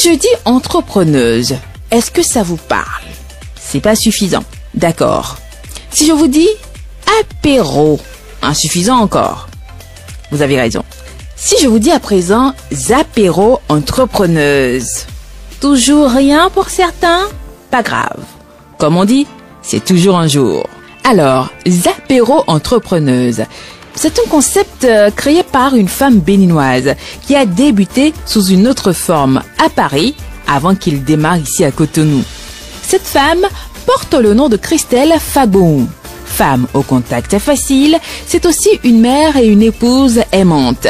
Je dis entrepreneuse, est-ce que ça vous parle? C'est pas suffisant. D'accord. Si je vous dis apéro, insuffisant encore. Vous avez raison. Si je vous dis à présent apéro entrepreneuse, toujours rien pour certains? Pas grave. Comme on dit, c'est toujours un jour. Alors, apéro entrepreneuse. C'est un concept euh, créé par une femme béninoise qui a débuté sous une autre forme à Paris avant qu'il démarre ici à Cotonou. Cette femme porte le nom de Christelle Fagon. Femme au contact facile, c'est aussi une mère et une épouse aimante.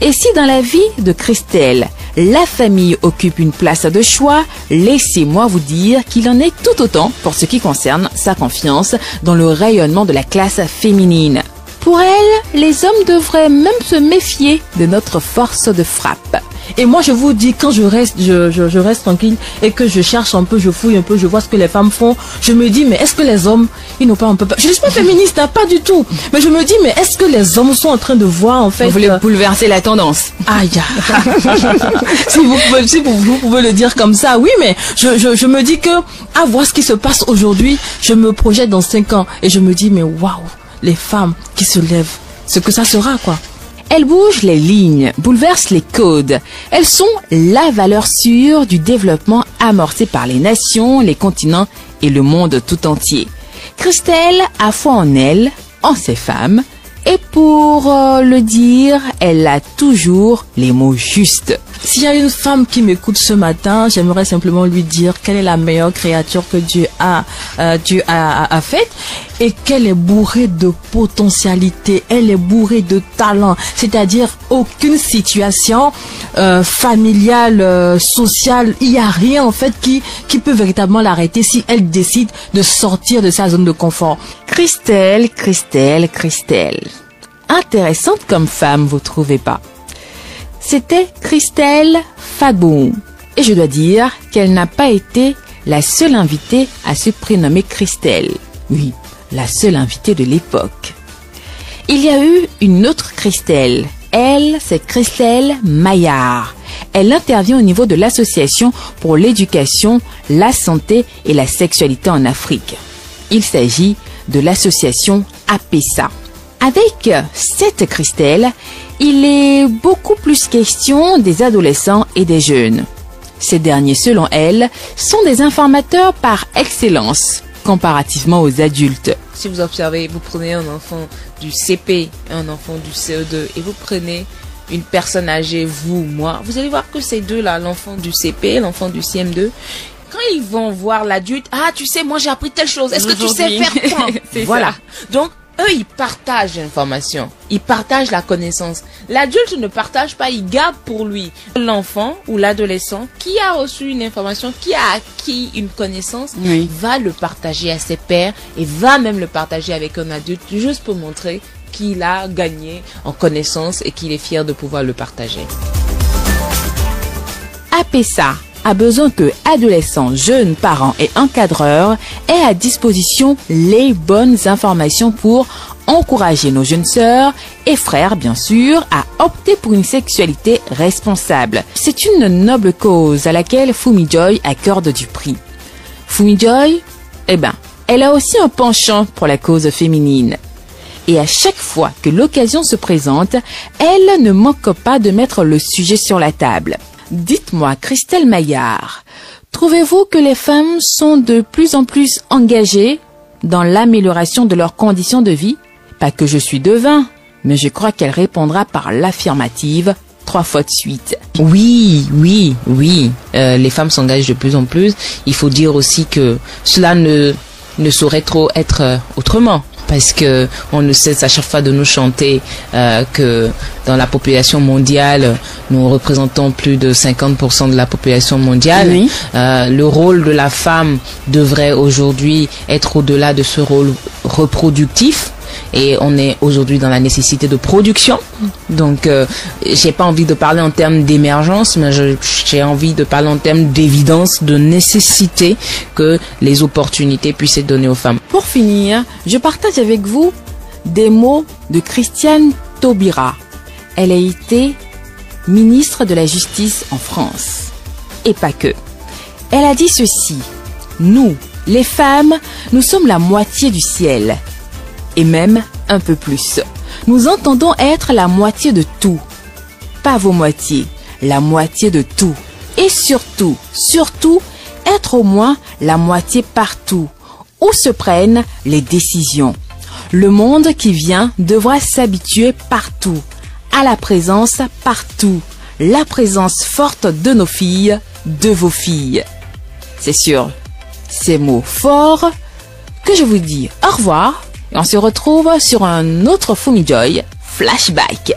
Et si dans la vie de Christelle, la famille occupe une place de choix, laissez-moi vous dire qu'il en est tout autant pour ce qui concerne sa confiance dans le rayonnement de la classe féminine. Pour elle, les hommes devraient même se méfier de notre force de frappe. Et moi, je vous dis, quand je reste, je, je, je, reste tranquille et que je cherche un peu, je fouille un peu, je vois ce que les femmes font, je me dis, mais est-ce que les hommes, ils n'ont pas un peu peur? Je ne suis pas féministe, hein, pas du tout. Mais je me dis, mais est-ce que les hommes sont en train de voir, en fait... Vous voulez bouleverser la tendance Aïe si, vous pouvez, si vous, vous, pouvez le dire comme ça, oui, mais je, je, je me dis que, à voir ce qui se passe aujourd'hui, je me projette dans 5 ans et je me dis, mais waouh les femmes qui se lèvent, ce que ça sera, quoi. Elles bougent les lignes, bouleversent les codes. Elles sont la valeur sûre du développement amorcé par les nations, les continents et le monde tout entier. Christelle a foi en elle, en ses femmes, et pour euh, le dire, elle a toujours les mots justes. S'il y a une femme qui m'écoute ce matin, j'aimerais simplement lui dire quelle est la meilleure créature que Dieu a, euh, Dieu a, a, faite et qu'elle est bourrée de potentialité, elle est bourrée de talent. C'est-à-dire aucune situation euh, familiale, euh, sociale, il n'y a rien en fait qui, qui peut véritablement l'arrêter si elle décide de sortir de sa zone de confort. Christelle, Christelle, Christelle. Intéressante comme femme, vous trouvez pas C'était Christelle Fagon. Et je dois dire qu'elle n'a pas été la seule invitée à se prénommer Christelle. Oui, la seule invitée de l'époque. Il y a eu une autre Christelle. Elle, c'est Christelle Maillard. Elle intervient au niveau de l'association pour l'éducation, la santé et la sexualité en Afrique. Il s'agit de l'association APESA. Avec cette Christelle, il est beaucoup plus question des adolescents et des jeunes. Ces derniers, selon elle, sont des informateurs par excellence comparativement aux adultes. Si vous observez, vous prenez un enfant du CP, un enfant du CE2 et vous prenez une personne âgée, vous, moi, vous allez voir que ces deux-là, l'enfant du CP, l'enfant du CM2, quand ils vont voir l'adulte, ah, tu sais, moi j'ai appris telle chose, est-ce que tu sais faire quoi Voilà. Donc, eux, ils partagent l'information, ils partagent la connaissance. L'adulte ne partage pas, il garde pour lui. L'enfant ou l'adolescent qui a reçu une information, qui a acquis une connaissance, Oui. va le partager à ses pairs et va même le partager avec un adulte juste pour montrer qu'il a gagné en connaissance et qu'il est fier de pouvoir le partager. APESA a besoin que adolescents, jeunes, parents et encadreurs aient à disposition les bonnes informations pour encourager nos jeunes sœurs et frères, bien sûr, à opter pour une sexualité responsable. C'est une noble cause à laquelle Fumi Joy accorde du prix. Fumi Joy, eh ben, elle a aussi un penchant pour la cause féminine. Et à chaque fois que l'occasion se présente, elle ne manque pas de mettre le sujet sur la table. Dites-moi, Christelle Maillard, trouvez-vous que les femmes sont de plus en plus engagées dans l'amélioration de leurs conditions de vie? Pas que je suis devin, mais je crois qu'elle répondra par l'affirmative trois fois de suite. Oui, oui, oui. Euh, les femmes s'engagent de plus en plus. Il faut dire aussi que cela ne, ne saurait trop être euh, autrement. Parce que on ne cesse à chaque fois de nous chanter euh, que dans la population mondiale, nous représentons plus de 50% de la population mondiale. Oui. Euh, le rôle de la femme devrait aujourd'hui être au-delà de ce rôle reproductif. Et on est aujourd'hui dans la nécessité de production. Donc, euh, j'ai pas envie de parler en termes d'émergence, mais j'ai envie de parler en termes d'évidence, de nécessité que les opportunités puissent être données aux femmes. Pour finir, je partage avec vous des mots de Christiane Taubira. Elle a été ministre de la Justice en France. et pas que. Elle a dit ceci. Nous, les femmes, nous sommes la moitié du ciel. Et même un peu plus. Nous entendons être la moitié de tout. Pas vos moitiés, la moitié de tout. Et surtout, surtout, être au moins la moitié partout, où se prennent les décisions. Le monde qui vient devra s'habituer partout, à la présence partout, la présence forte de nos filles, de vos filles. C'est sûr, ces mots forts que je vous dis au revoir et on se retrouve sur un autre Fumijoy Flashback.